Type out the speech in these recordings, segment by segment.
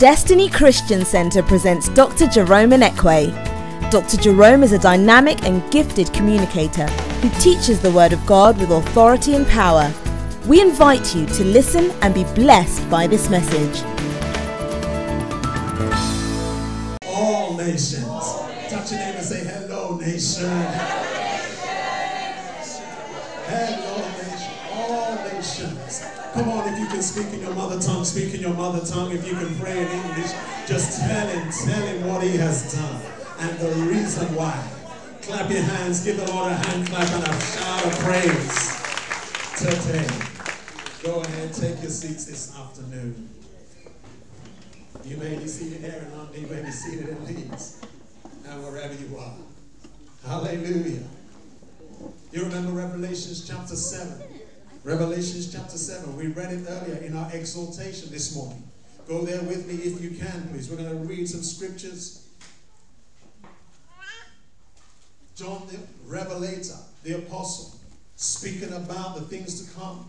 Destiny Christian Center presents Dr. Jerome Inekwe. Dr. Jerome is a dynamic and gifted communicator who teaches the Word of God with authority and power. We invite you to listen and be blessed by this message. All nations. Touch your neighbor and say, Hello, nation. Can speak in your mother tongue, speak in your mother tongue. If you can pray in English, just tell him, tell him what he has done and the reason why. Clap your hands, give the Lord a hand clap and a shout of praise today. Go ahead, take your seats this afternoon. You may be seated here in London, you may be seated in Leeds, and wherever you are. Hallelujah. You remember Revelations chapter 7? Revelations chapter 7. We read it earlier in our exaltation this morning. Go there with me if you can, please. We're going to read some scriptures. John the Revelator, the apostle, speaking about the things to come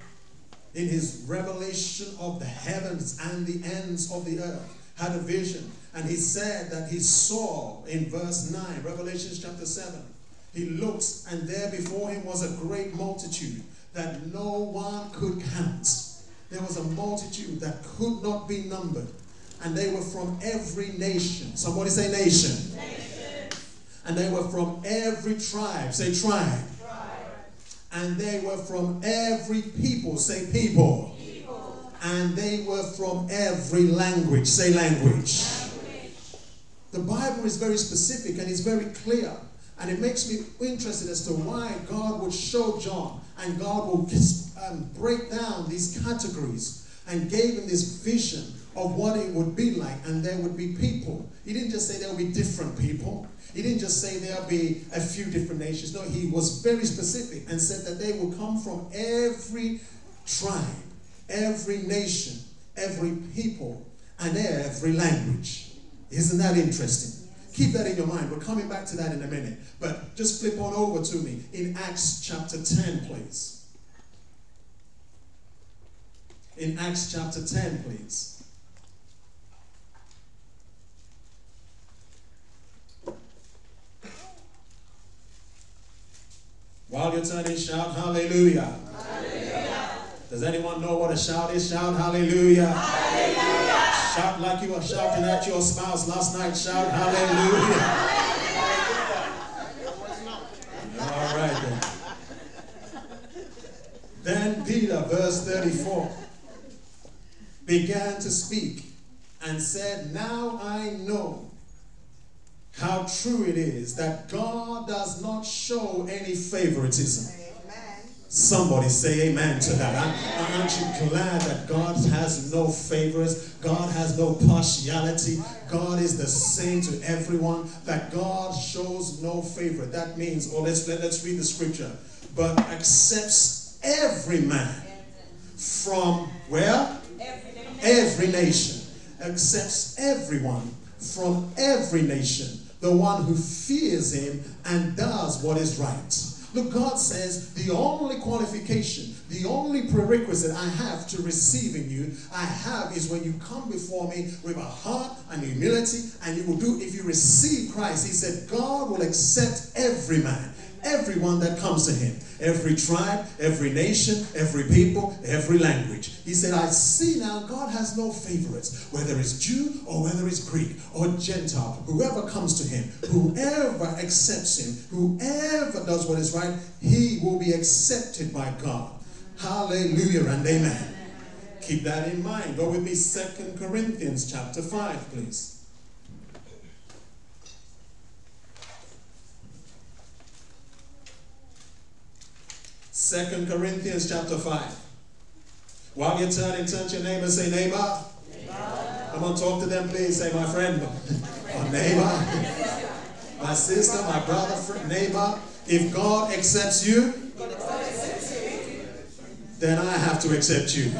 in his revelation of the heavens and the ends of the earth, had a vision. And he said that he saw in verse 9, Revelation chapter 7, he looks, and there before him was a great multitude that no one could count. There was a multitude that could not be numbered, and they were from every nation. Somebody say nation. And they were from every tribe. Say tribe. And they were from every people. Say people. And they were from every language. Say language. The Bible is very specific and it's very clear. And it makes me interested as to why God would show John and God will um, break down these categories and gave him this vision of what it would be like. And there would be people. He didn't just say there would be different people. He didn't just say there'll be a few different nations. No, he was very specific and said that they will come from every tribe, every nation, every people, and every language. Isn't that interesting? Keep that in your mind. We're coming back to that in a minute. But just flip on over to me in Acts chapter 10, please. In Acts chapter 10, please. While you're turning, shout hallelujah. hallelujah. Does anyone know what a shout is? Shout hallelujah. hallelujah. Shout like you were shouting at your spouse last night. Shout hallelujah. All right then. Then Peter, verse 34, began to speak and said, Now I know how true it is that God does not show any favoritism. Somebody say amen to that. Aren't you glad that God has no favorites? God has no partiality. God is the same to everyone. That God shows no favorite. That means, oh, let's let, let's read the scripture. But accepts every man from where? Every nation. Accepts everyone from every nation. The one who fears him and does what is right. Look, God says the only qualification, the only prerequisite I have to receiving you, I have is when you come before me with a heart and humility, and you will do, if you receive Christ, He said, God will accept every man, everyone that comes to Him, every tribe, every nation, every people, every language. He said, I see now God has no favorites, whether it's Jew or whether it's Greek or Gentile, whoever comes to Him, whoever accepts Him, whoever does what is right, he will be accepted by God. Hallelujah and amen. Keep that in mind. Go with me, Second Corinthians chapter 5, please. Second Corinthians chapter 5. While you're turning, turn to your neighbor say, neighbor. neighbor. Come on, talk to them, please. Say, my friend, my neighbor, my sister, my brother, friend, neighbor. If God accepts you, then I have to accept you.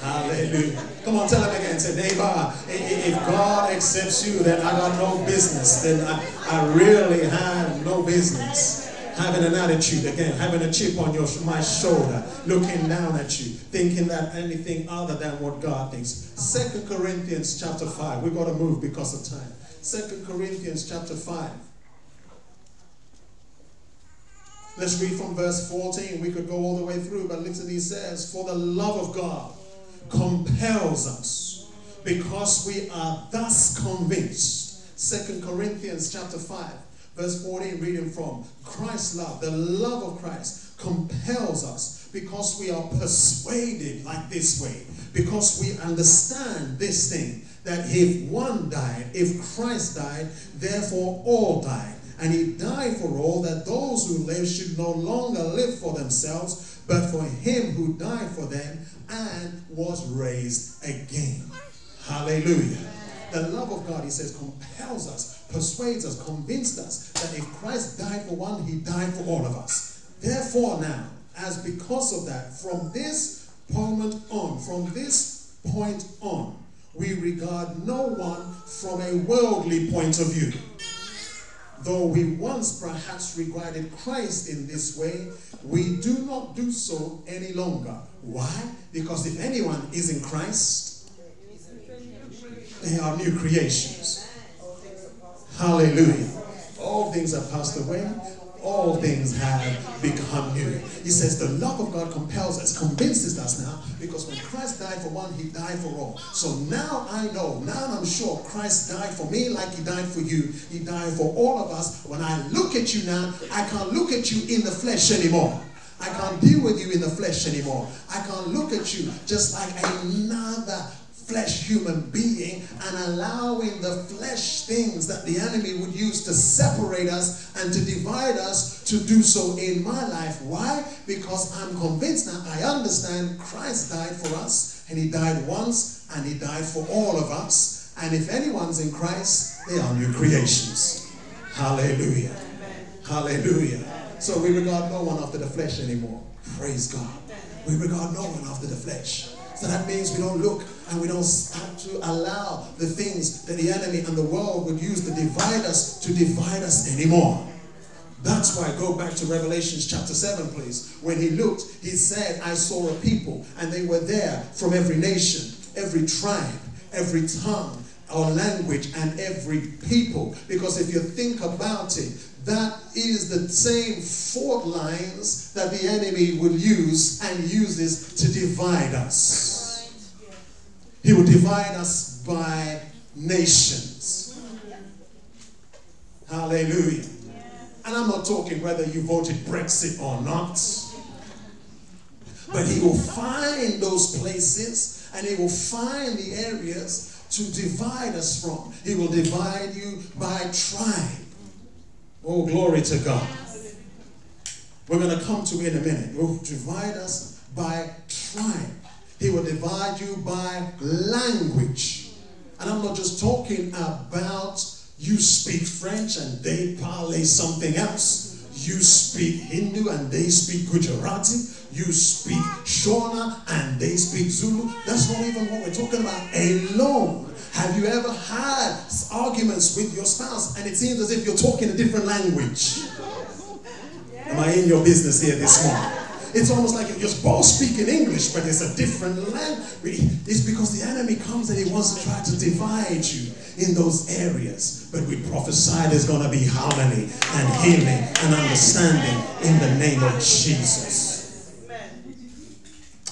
Hallelujah. Come on, tell him again. Say, neighbor, if God accepts you, then I got no business. Then I, I really have no business. Having an attitude again, having a chip on your my shoulder, looking down at you, thinking that anything other than what God thinks. Second Corinthians chapter 5. We've got to move because of time. Second Corinthians chapter 5. Let's read from verse 14. We could go all the way through, but he says, For the love of God compels us, because we are thus convinced. Second Corinthians chapter 5 Verse 14, reading from Christ's love, the love of Christ compels us because we are persuaded like this way, because we understand this thing that if one died, if Christ died, therefore all died. And he died for all that those who live should no longer live for themselves, but for him who died for them and was raised again. Hallelujah. The love of God, he says, compels us persuades us, convinced us that if Christ died for one, he died for all of us. Therefore, now, as because of that, from this moment on, from this point on, we regard no one from a worldly point of view. Though we once perhaps regarded Christ in this way, we do not do so any longer. Why? Because if anyone is in Christ, they are new creations. Hallelujah. All things have passed away. All things have become new. He says the love of God compels us, convinces us now, because when Christ died for one, he died for all. So now I know, now I'm sure Christ died for me like he died for you. He died for all of us. When I look at you now, I can't look at you in the flesh anymore. I can't deal with you in the flesh anymore. I can't look at you just like another flesh human being and allowing the flesh things that the enemy would use to separate us and to divide us to do so in my life. Why? Because I'm convinced now, I understand Christ died for us and he died once and he died for all of us. And if anyone's in Christ, they are new creations. Hallelujah. Hallelujah. So we regard no one after the flesh anymore. Praise God. We regard no one after the flesh. So that means we don't look and we don't have to allow the things that the enemy and the world would use to divide us to divide us anymore. That's why go back to Revelations chapter 7, please. When he looked, he said, I saw a people, and they were there from every nation, every tribe, every tongue, our language, and every people. Because if you think about it, that is the same fault lines that the enemy will use and uses to divide us. He will divide us by nations. Hallelujah. And I'm not talking whether you voted Brexit or not. But he will find those places and he will find the areas to divide us from. He will divide you by tribe. Oh, glory to God. We're going to come to in a minute. He will divide us by tribe. He will divide you by language. And I'm not just talking about you speak French and they parlay something else. You speak Hindu and they speak Gujarati. You speak Shona and they speak Zulu. That's not even what we're talking about alone. Have you ever had arguments with your spouse and it seems as if you're talking a different language? Am I in your business here this morning? It's almost like you're both speaking English, but it's a different language. It's because the enemy comes and he wants to try to divide you in those areas. But we prophesy there's going to be harmony and healing and understanding in the name of Jesus.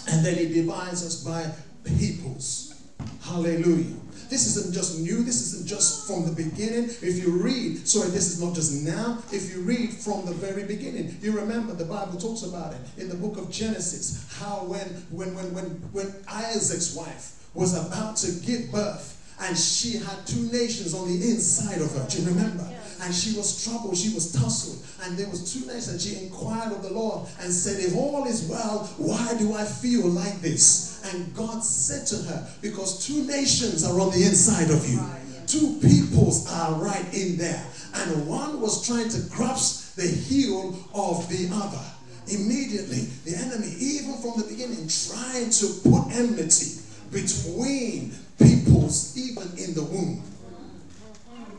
And then he divides us by peoples. Hallelujah. This isn't just new, this isn't just from the beginning. If you read, sorry, this is not just now. If you read from the very beginning, you remember the Bible talks about it in the book of Genesis, how when when when when when Isaac's wife was about to give birth, and she had two nations on the inside of her. Do you remember? And she was troubled, she was tussled, and there was two nations. And she inquired of the Lord and said, If all is well, why do I feel like this? And God said to her, Because two nations are on the inside of you, two peoples are right in there. And one was trying to grasp the heel of the other. Immediately, the enemy, even from the beginning, trying to put enmity between peoples, even in the womb.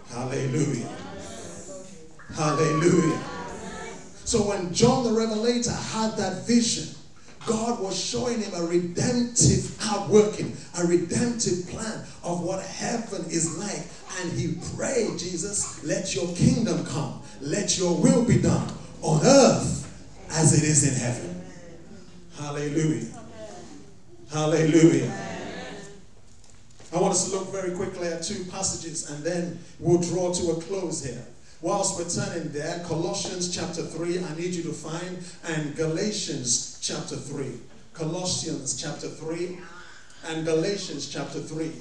Hallelujah. Hallelujah. So when John the Revelator had that vision, God was showing him a redemptive outworking, a redemptive plan of what heaven is like. And he prayed, Jesus, let your kingdom come, let your will be done on earth as it is in heaven. Hallelujah. Hallelujah. I want us to look very quickly at two passages and then we'll draw to a close here. Whilst we're turning there, Colossians chapter 3, I need you to find, and Galatians chapter 3. Colossians chapter 3 and Galatians chapter 3.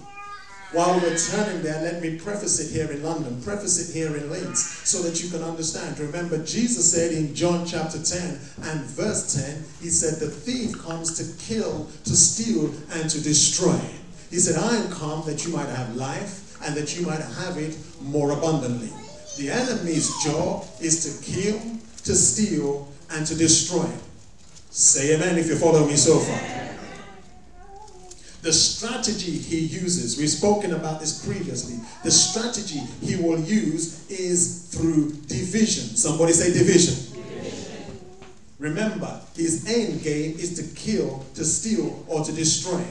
While we're turning there, let me preface it here in London, preface it here in Leeds, so that you can understand. Remember, Jesus said in John chapter 10 and verse 10, He said, The thief comes to kill, to steal, and to destroy. He said, I am come that you might have life and that you might have it more abundantly. The enemy's job is to kill, to steal, and to destroy. Say amen if you follow me so far. The strategy he uses, we've spoken about this previously. The strategy he will use is through division. Somebody say division. division. Remember, his end game is to kill, to steal, or to destroy.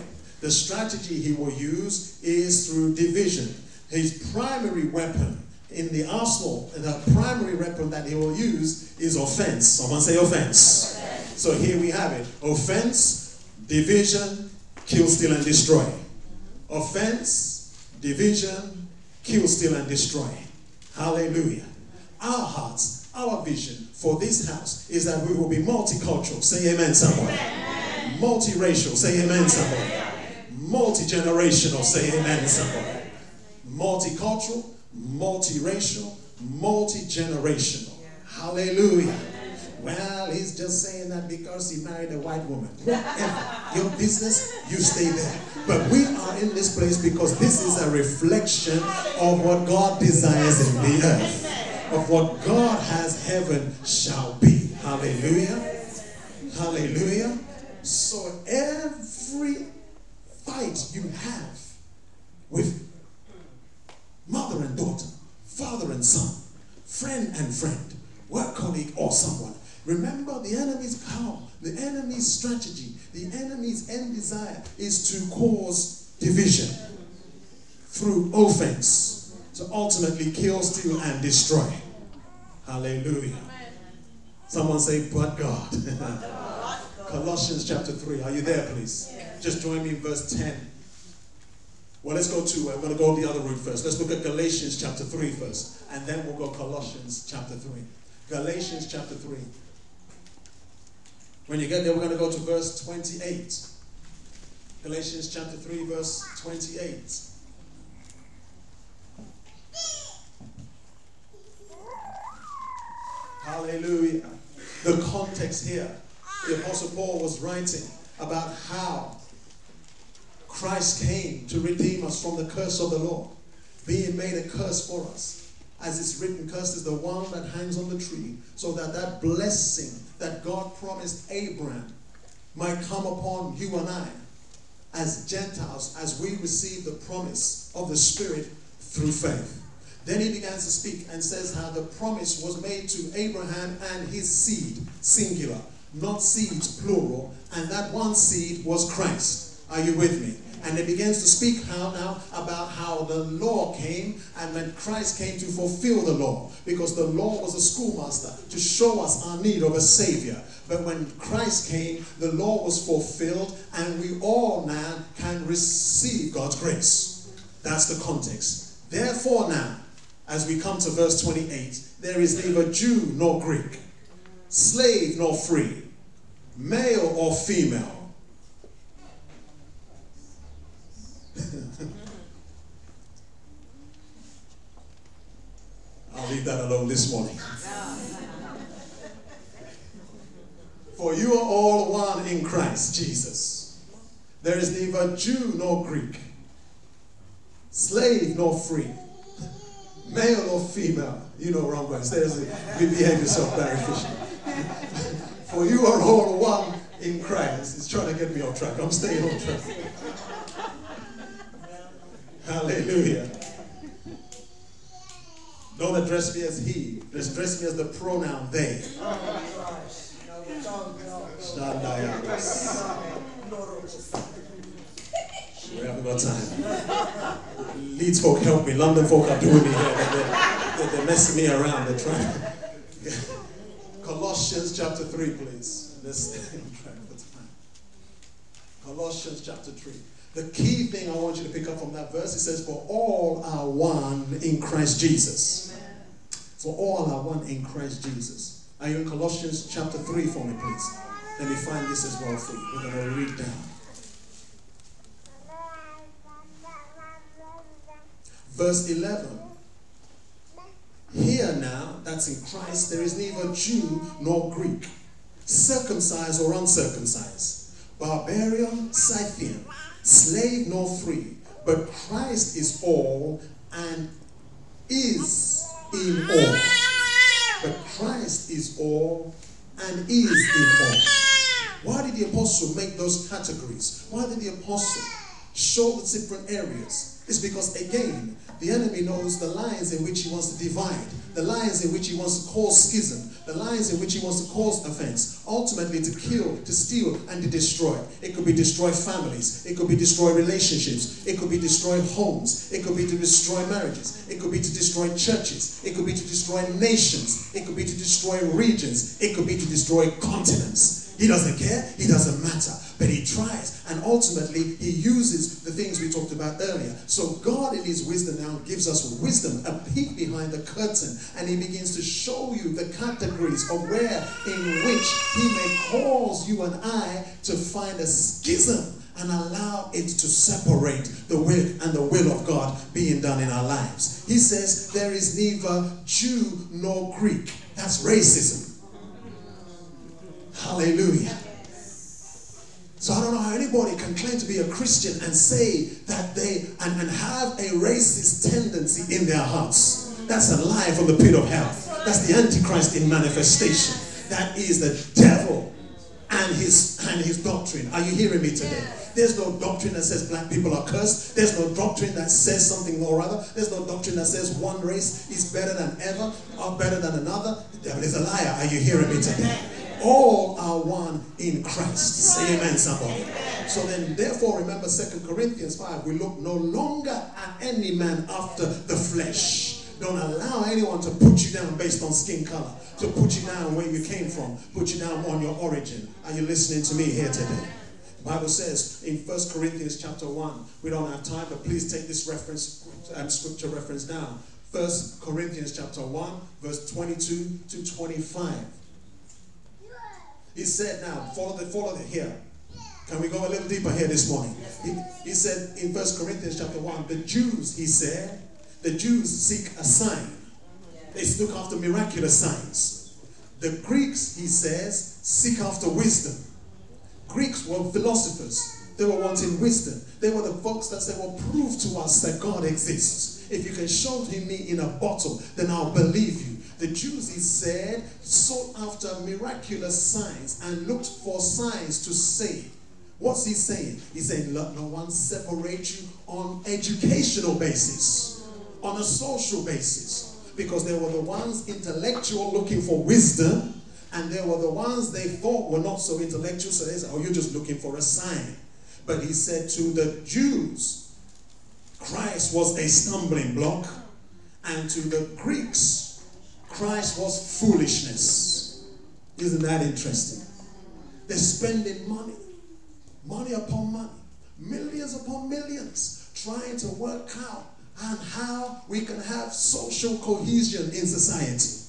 The strategy he will use is through division. His primary weapon in the arsenal, and the primary weapon that he will use is offense. Someone say offense. offense. So here we have it offense, division, kill, steal, and destroy. Mm-hmm. Offense, division, kill, steal, and destroy. Hallelujah. Our hearts, our vision for this house is that we will be multicultural. Say amen, someone. Multiracial. Say amen, someone. Multi generational. Say amen, someone. Multicultural multiracial, multi generational. Hallelujah. Well, he's just saying that because he married a white woman. Your business, you stay there. But we are in this place because this is a reflection of what God desires in the earth, of what God has heaven shall be. Hallelujah. Hallelujah. So every fight you have with mother and daughter, father and son, friend work colleague or someone. Remember, the enemy's power, the enemy's strategy, the enemy's end desire is to cause division through offense to ultimately kill, steal, and destroy. Hallelujah. Someone say, but God. Colossians chapter 3. Are you there, please? Just join me in verse 10. Well, let's go to, I'm going to go the other route first. Let's look at Galatians chapter 3 first, and then we'll go Colossians chapter 3. Galatians chapter 3. When you get there, we're going to go to verse 28. Galatians chapter 3, verse 28. Hallelujah. The context here, the Apostle Paul was writing about how Christ came to redeem us from the curse of the law, being made a curse for us. As it's written, cursed is the one that hangs on the tree, so that that blessing that God promised Abraham might come upon you and I as Gentiles as we receive the promise of the Spirit through faith. Then he begins to speak and says how the promise was made to Abraham and his seed, singular, not seeds, plural, and that one seed was Christ. Are you with me? And it begins to speak how now about how the law came and when Christ came to fulfill the law. Because the law was a schoolmaster to show us our need of a savior. But when Christ came, the law was fulfilled and we all now can receive God's grace. That's the context. Therefore, now, as we come to verse 28, there is neither Jew nor Greek, slave nor free, male or female I'll leave that alone this morning. For you are all one in Christ Jesus. There is neither Jew nor Greek, slave nor free, male or female. You know wrong guys. There's a, behave yourself very efficiently. For you are all one in Christ. It's trying to get me off track. I'm staying on track. Hallelujah. Don't address me as he. Address me as the pronoun they. We haven't got time. Leeds folk help me. London folk are doing me here. They're, they're, messing me around. They're trying. Colossians chapter 3, please. Colossians chapter 3. The key thing I want you to pick up from that verse, it says, For all are one in Christ Jesus. For all are one in Christ Jesus. Are you in Colossians chapter 3 for me, please? Let me find this as well for you. We're going to read down. Verse 11. Here now, that's in Christ, there is neither Jew nor Greek, circumcised or uncircumcised, barbarian, Scythian, slave nor free, but Christ is all and is in all. But Christ is all and is in all. Why did the apostle make those categories? Why did the apostle show the different areas? It's because, again, the enemy knows the lines in which he wants to divide, the lines in which he wants to cause schism, the lines in which he wants to cause offense, ultimately to kill, to steal, and to destroy. It could be destroy families, it could be destroy relationships, it could be destroy homes, it could be to destroy marriages, it could be to destroy churches, it could be to destroy nations, it could be to destroy regions, it could be to destroy continents. He doesn't care, he doesn't matter, but he tries. And ultimately, he uses the things we talked about earlier. So, God, in his wisdom, now gives us wisdom, a peek behind the curtain, and he begins to show you the categories of where in which he may cause you and I to find a schism and allow it to separate the will and the will of God being done in our lives. He says there is neither Jew nor Greek. That's racism. Hallelujah. So I don't know how anybody can claim to be a Christian and say that they and, and have a racist tendency in their hearts. That's a lie from the pit of hell. That's the Antichrist in manifestation. That is the devil and his and his doctrine. Are you hearing me today? There's no doctrine that says black people are cursed. There's no doctrine that says something or other. There's no doctrine that says one race is better than ever or better than another. The devil is a liar. Are you hearing me today? All are one in Christ. Say amen, somebody. So then, therefore, remember Second Corinthians 5. We look no longer at any man after the flesh. Don't allow anyone to put you down based on skin color, to put you down where you came from, put you down on your origin. Are you listening to me here today? Bible says in First Corinthians chapter 1, we don't have time, but please take this reference and scripture reference down. First Corinthians chapter 1, verse 22 to 25. He said, now, follow the follow the here. Can we go a little deeper here this morning? He, he said in First Corinthians chapter 1, the Jews, he said, the Jews seek a sign. They look after miraculous signs. The Greeks, he says, seek after wisdom. Greeks were philosophers. They were wanting wisdom. They were the folks that said, well, prove to us that God exists. If you can show him me in a bottle, then I'll believe you. The Jews, he said, sought after miraculous signs and looked for signs to save. What's he saying? He's saying, let no one separate you on educational basis, on a social basis. Because there were the ones intellectual looking for wisdom, and there were the ones they thought were not so intellectual, so they said, oh, you're just looking for a sign. But he said to the Jews, Christ was a stumbling block, and to the Greeks, Christ was foolishness. Isn't that interesting? They're spending money, money upon money, millions upon millions, trying to work out and how we can have social cohesion in society.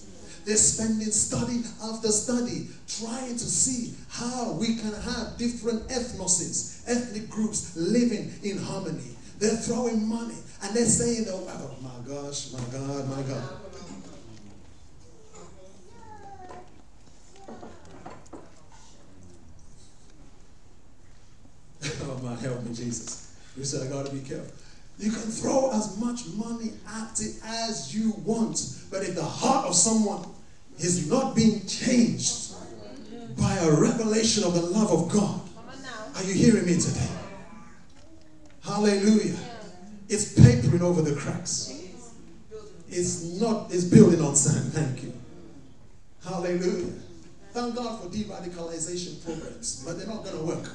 They're spending study after study trying to see how we can have different ethnoses, ethnic groups living in harmony. They're throwing money and they're saying, oh my gosh, my God, my God. oh my, help me, Jesus. You said I got to be careful. You can throw as much money at it as you want, but if the heart of someone is not being changed by a revelation of the love of God, are you hearing me today? Hallelujah. It's papering over the cracks. It's not, it's building on sand. Thank you. Hallelujah. Thank God for de-radicalization programs, but they're not going to work.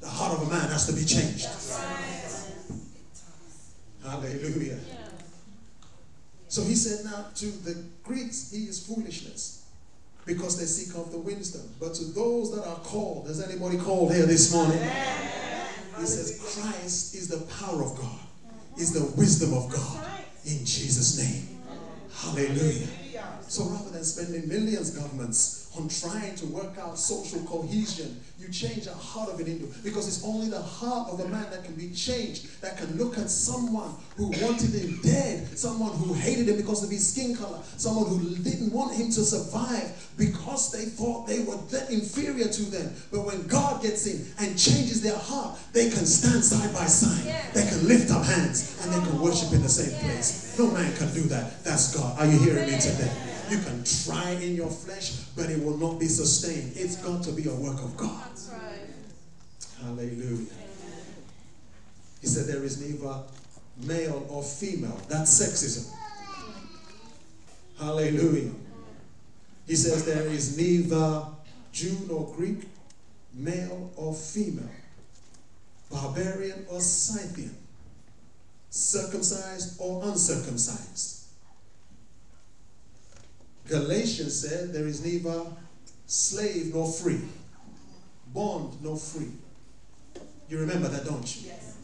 The heart of a man has to be changed. Hallelujah. So he said, now to the Greeks, he is foolishness because they seek after wisdom. But to those that are called, is anybody called here this morning? He says, Christ is the power of God, is the wisdom of God in Jesus' name. Hallelujah. So rather than spending millions, governments, on trying to work out social cohesion, you change the heart of an individual because it's only the heart of a man that can be changed, that can look at someone who wanted him dead, someone who hated him because of his skin color, someone who didn't want him to survive because they thought they were inferior to them. But when God gets in and changes their heart, they can stand side by side, they can lift up hands, and they can worship in the same place. No man can do that. That's God. Are you hearing me today? You can try in your flesh, but it will not be sustained. It's got to be a work of God. That's right. Hallelujah. He said there is neither male or female. That's sexism. Hallelujah. He says there is neither Jew nor Greek, male or female, barbarian or Scythian, circumcised or uncircumcised Galatians said there is neither slave nor free, bond nor free. You remember that, don't you? Yes.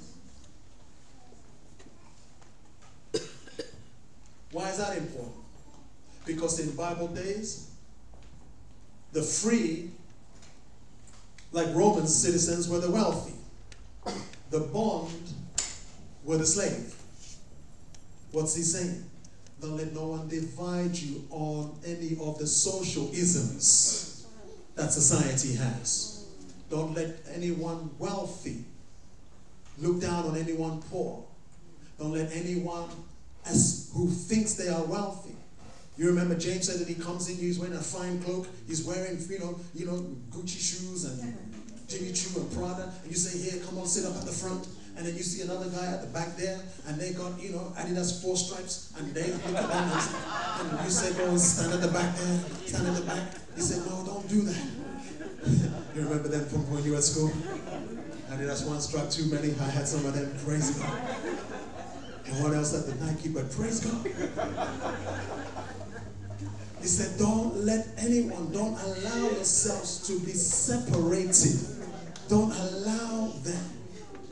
Why is that important? Because in Bible days, the free, like Roman citizens, were the wealthy. The bond were the slave. What's he saying? Don't let no one divide you on any of the social isms that society has. Don't let anyone wealthy look down on anyone poor. Don't let anyone as who thinks they are wealthy. You remember James said that he comes in, he's wearing a fine cloak, he's wearing, you know, you know, Gucci shoes and Jimmy Choo and Prada, and you say, here, come on, sit up at the front and then you see another guy at the back there, and they got, you know, Adidas four stripes, and they look at them, and, you say, go stand at the back there, stand at the back. He said, no, don't do that. you remember them from when you were at school? Adidas one stripe too many. I had some of them, praise God. And what else at the Nike, but praise God. He said, don't let anyone, don't allow yourselves to be separated. Don't allow them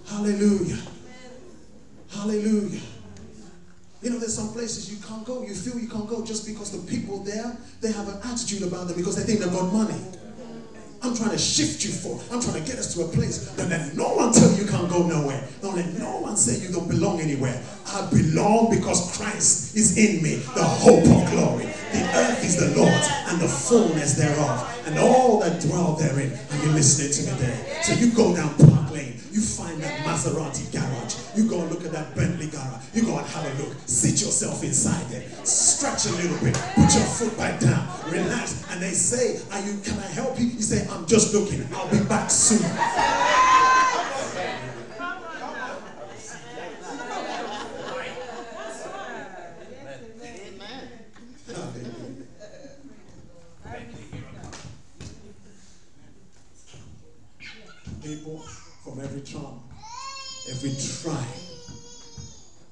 Hallelujah. Hallelujah. You know, there's some places you can't go. You feel you can't go just because the people there, they have an attitude about them because they think they've got money. I'm trying to shift you for. I'm trying to get us to a place. Don't let no one tell you you can't go nowhere. Don't let no one say you don't belong anywhere. I belong because Christ is in me, the hope of glory. The earth is the Lord's and the fullness thereof, and all that dwell therein. Are you listening to me there? So you go down you find that Maserati garage. You go and look at that Bentley garage. You go and have a look. Sit yourself inside there. Stretch a little bit. Put your foot back down. Relax. And they say, Are you can I help you? You say, I'm just looking. I'll be back soon. people from every tongue, every tribe,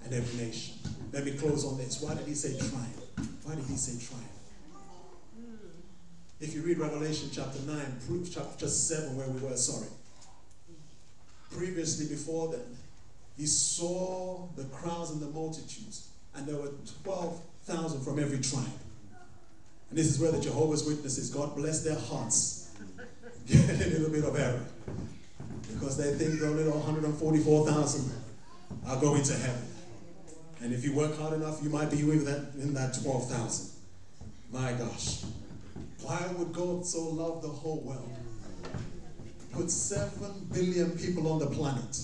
and every nation. Let me close on this. Why did he say tribe? Why did he say tribe? If you read Revelation chapter 9, chapter 7, where we were, sorry. Previously, before then, he saw the crowds and the multitudes, and there were 12,000 from every tribe. And this is where the Jehovah's Witnesses, God bless their hearts, get a little bit of error because they think the little 144,000 are going to heaven. And if you work hard enough, you might be with that in that 12,000. My gosh. Why would God so love the whole world? Put 7 billion people on the planet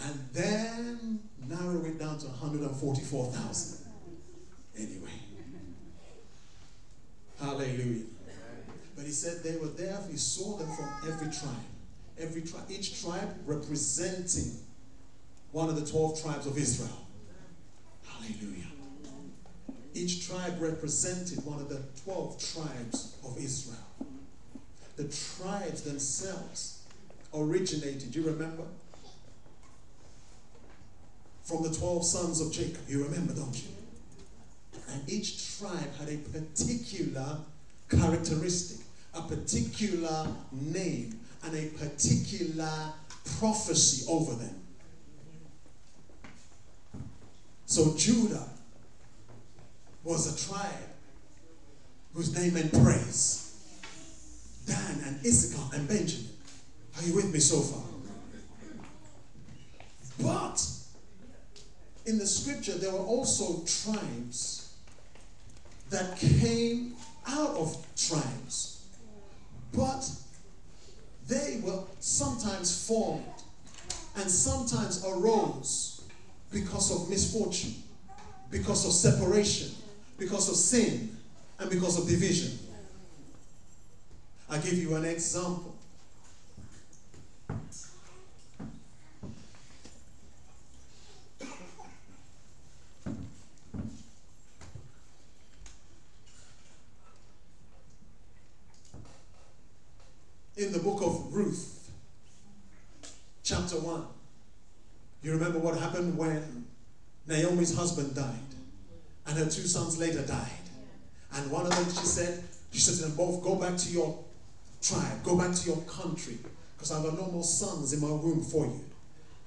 and then narrow it down to 144,000. Anyway. Hallelujah. But he said they were there, he saw them from every tribe every tribe, each tribe representing one of the 12 tribes of Israel. Hallelujah. Each tribe represented one of the 12 tribes of Israel. The tribes themselves originated, you remember? From the 12 sons of Jacob. You remember, don't you? And each tribe had a particular characteristic, a particular name, and a particular prophecy over them. So Judah was a tribe whose name meant praise. Dan and Issachar and Benjamin. Are you with me so far? But in the scripture, there were also tribes that came out of tribes. But they were sometimes formed and sometimes arose because of misfortune, because of separation, because of sin, and because of division. I give you an example. In the book of Ruth, chapter 1, you remember what happened when Naomi's husband died and her two sons later died. And one of them, she said, she said to them both, go back to your tribe, go back to your country, because I've got no more sons in my womb for you.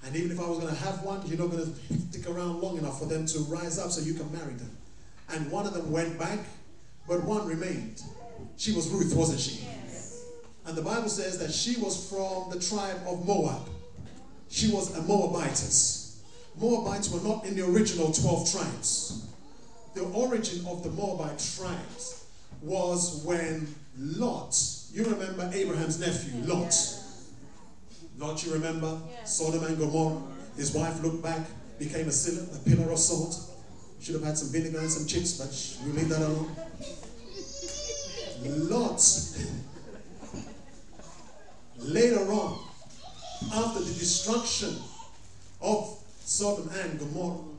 And even if I was going to have one, you're not going to stick around long enough for them to rise up so you can marry them. And one of them went back, but one remained. She was Ruth, wasn't she? And the Bible says that she was from the tribe of Moab. She was a Moabitess. Moabites were not in the original 12 tribes. The origin of the Moabite tribes was when Lot, you remember Abraham's nephew, Lot. Lot, you remember? Sodom and Gomorrah. His wife looked back, became a, pillar, a pillar of salt. Should have had some vinegar and some chips, but we leave that alone. Lot later on, after the destruction of Sodom and Gomorrah,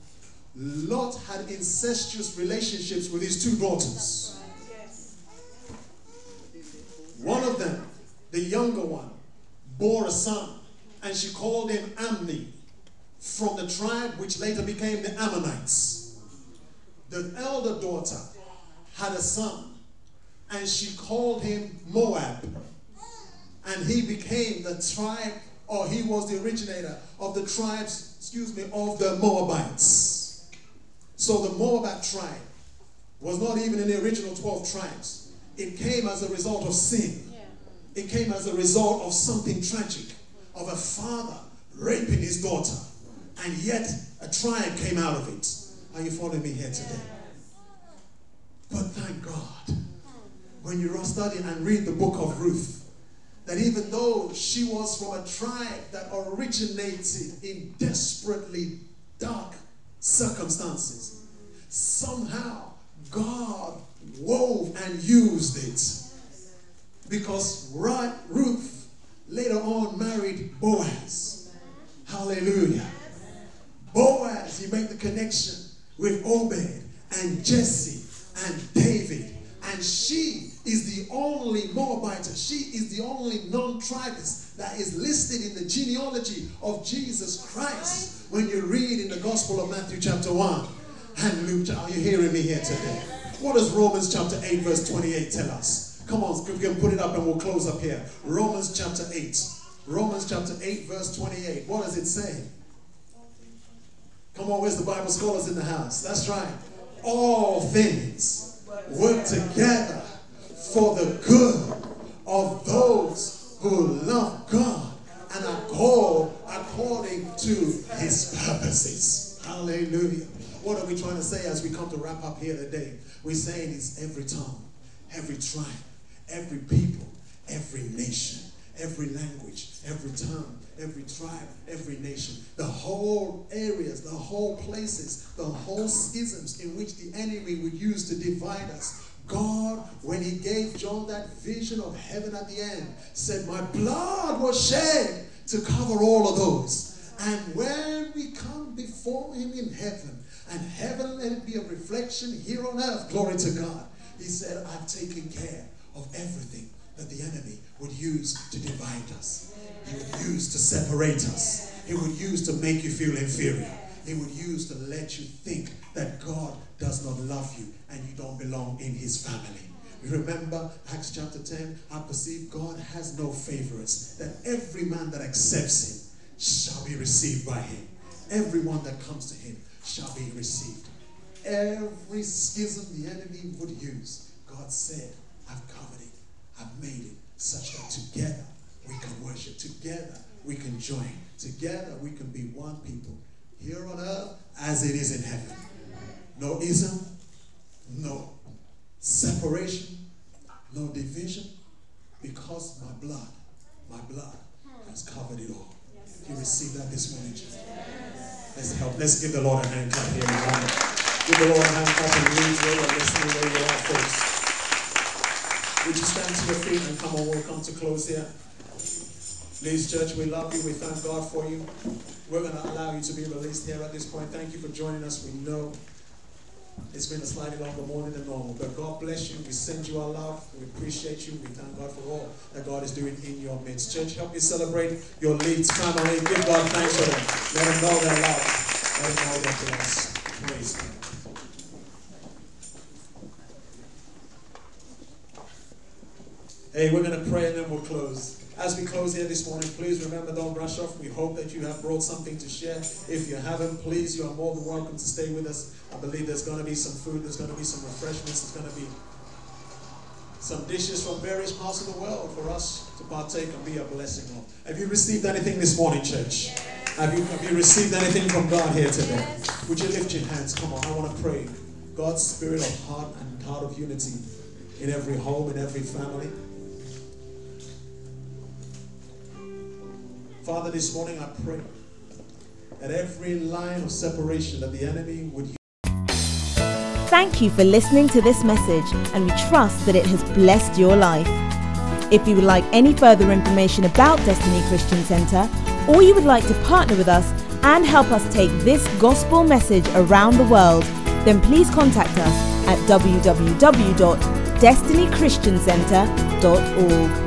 Lot had incestuous relationships with his two daughters. One of them, the younger one, bore a son, and she called him Amni, from the tribe which later became the Ammonites. The elder daughter had a son, and she called him Moab and he became the tribe, or he was the originator of the tribes, excuse me, of the Moabites. So the Moabite tribe was not even in the original 12 tribes. It came as a result of sin. It came as a result of something tragic, of a father raping his daughter. And yet a tribe came out of it. Are you following me here today? But thank God, when you study and read the book of Ruth, that even though she was from a tribe that originated in desperately dark circumstances, somehow God wove and used it. Because Ruth later on married Boaz. Hallelujah. Boaz, you make the connection with Obed and Jesse only Moabite, she is the only non tribist that is listed in the genealogy of Jesus Christ when you read in the Gospel of Matthew, chapter 1 and Luke. Are you hearing me here today? What does Romans chapter 8, verse 28 tell us? Come on, we can put it up and we'll close up here. Romans chapter 8. Romans chapter 8, verse 28. What does it say? Come on, where's the Bible scholars in the house? That's right. All things work together for the good of those who love God and are called according to his purposes. Hallelujah. What are we trying to say as we come to wrap up here today? We're saying it's every tongue, every tribe, every people, every nation, every language, every tongue, every tribe, every nation, the whole areas, the whole places, the whole schisms in which the enemy would use to divide us God, when He gave John that vision of heaven at the end, said, My blood was shed to cover all of those. And when we come before Him in heaven, and heaven let it be a reflection here on earth. Glory to God. He said, I've taken care of everything that the enemy would use to divide us. He would use to separate us. He would use to make you feel inferior. He would use to let you think that God does not love you and you don't belong in his family. Remember Acts chapter 10, I perceive God has no favorites, that every man that accepts him shall be received by him. Everyone that comes to him shall be received. Every schism the enemy would use, God said, I've covered it, I've made it such that together we can worship, together we can join, together we can be one people here on earth as it is in heaven. No ism, no separation, no division, because my blood, my blood has covered it all. You receive that this morning, Jesus. Let's help. Let's give the Lord a hand clap here. Give the Lord a hand clap and leave where you're listening, where you are, folks. Would you stand to your feet and come on, we'll come to close here. Please, church, we love you. We thank God for you. We're going to allow you to be released here at this point. Thank you for joining us. We know it's been a slightly longer morning than normal, but God bless you. We send you our love. We appreciate you. We thank God for all that God is doing in your midst. Church, help you celebrate your Leeds family. Give God thanks for them. Let them know their love. Let them know their bless. Praise God. Hey, we're going to pray and then we'll close. As we close here this morning, please remember, don't rush off. We hope that you have brought something to share. If you haven't, please, you are more than welcome to stay with us. I believe there's going to be some food, there's going to be some refreshments, there's going to be some dishes from various parts of the world for us to partake and be a blessing of. Have you received anything this morning, church? Have you, have you received anything from God here today? Would you lift your hands? Come on, I want to pray. God's spirit of heart and heart of unity in every home, in every family. Father, this morning I pray that every line of separation that the enemy would use. Thank you for listening to this message, and we trust that it has blessed your life. If you would like any further information about Destiny Christian Center, or you would like to partner with us and help us take this gospel message around the world, then please contact us at www.destinychristiancenter.org.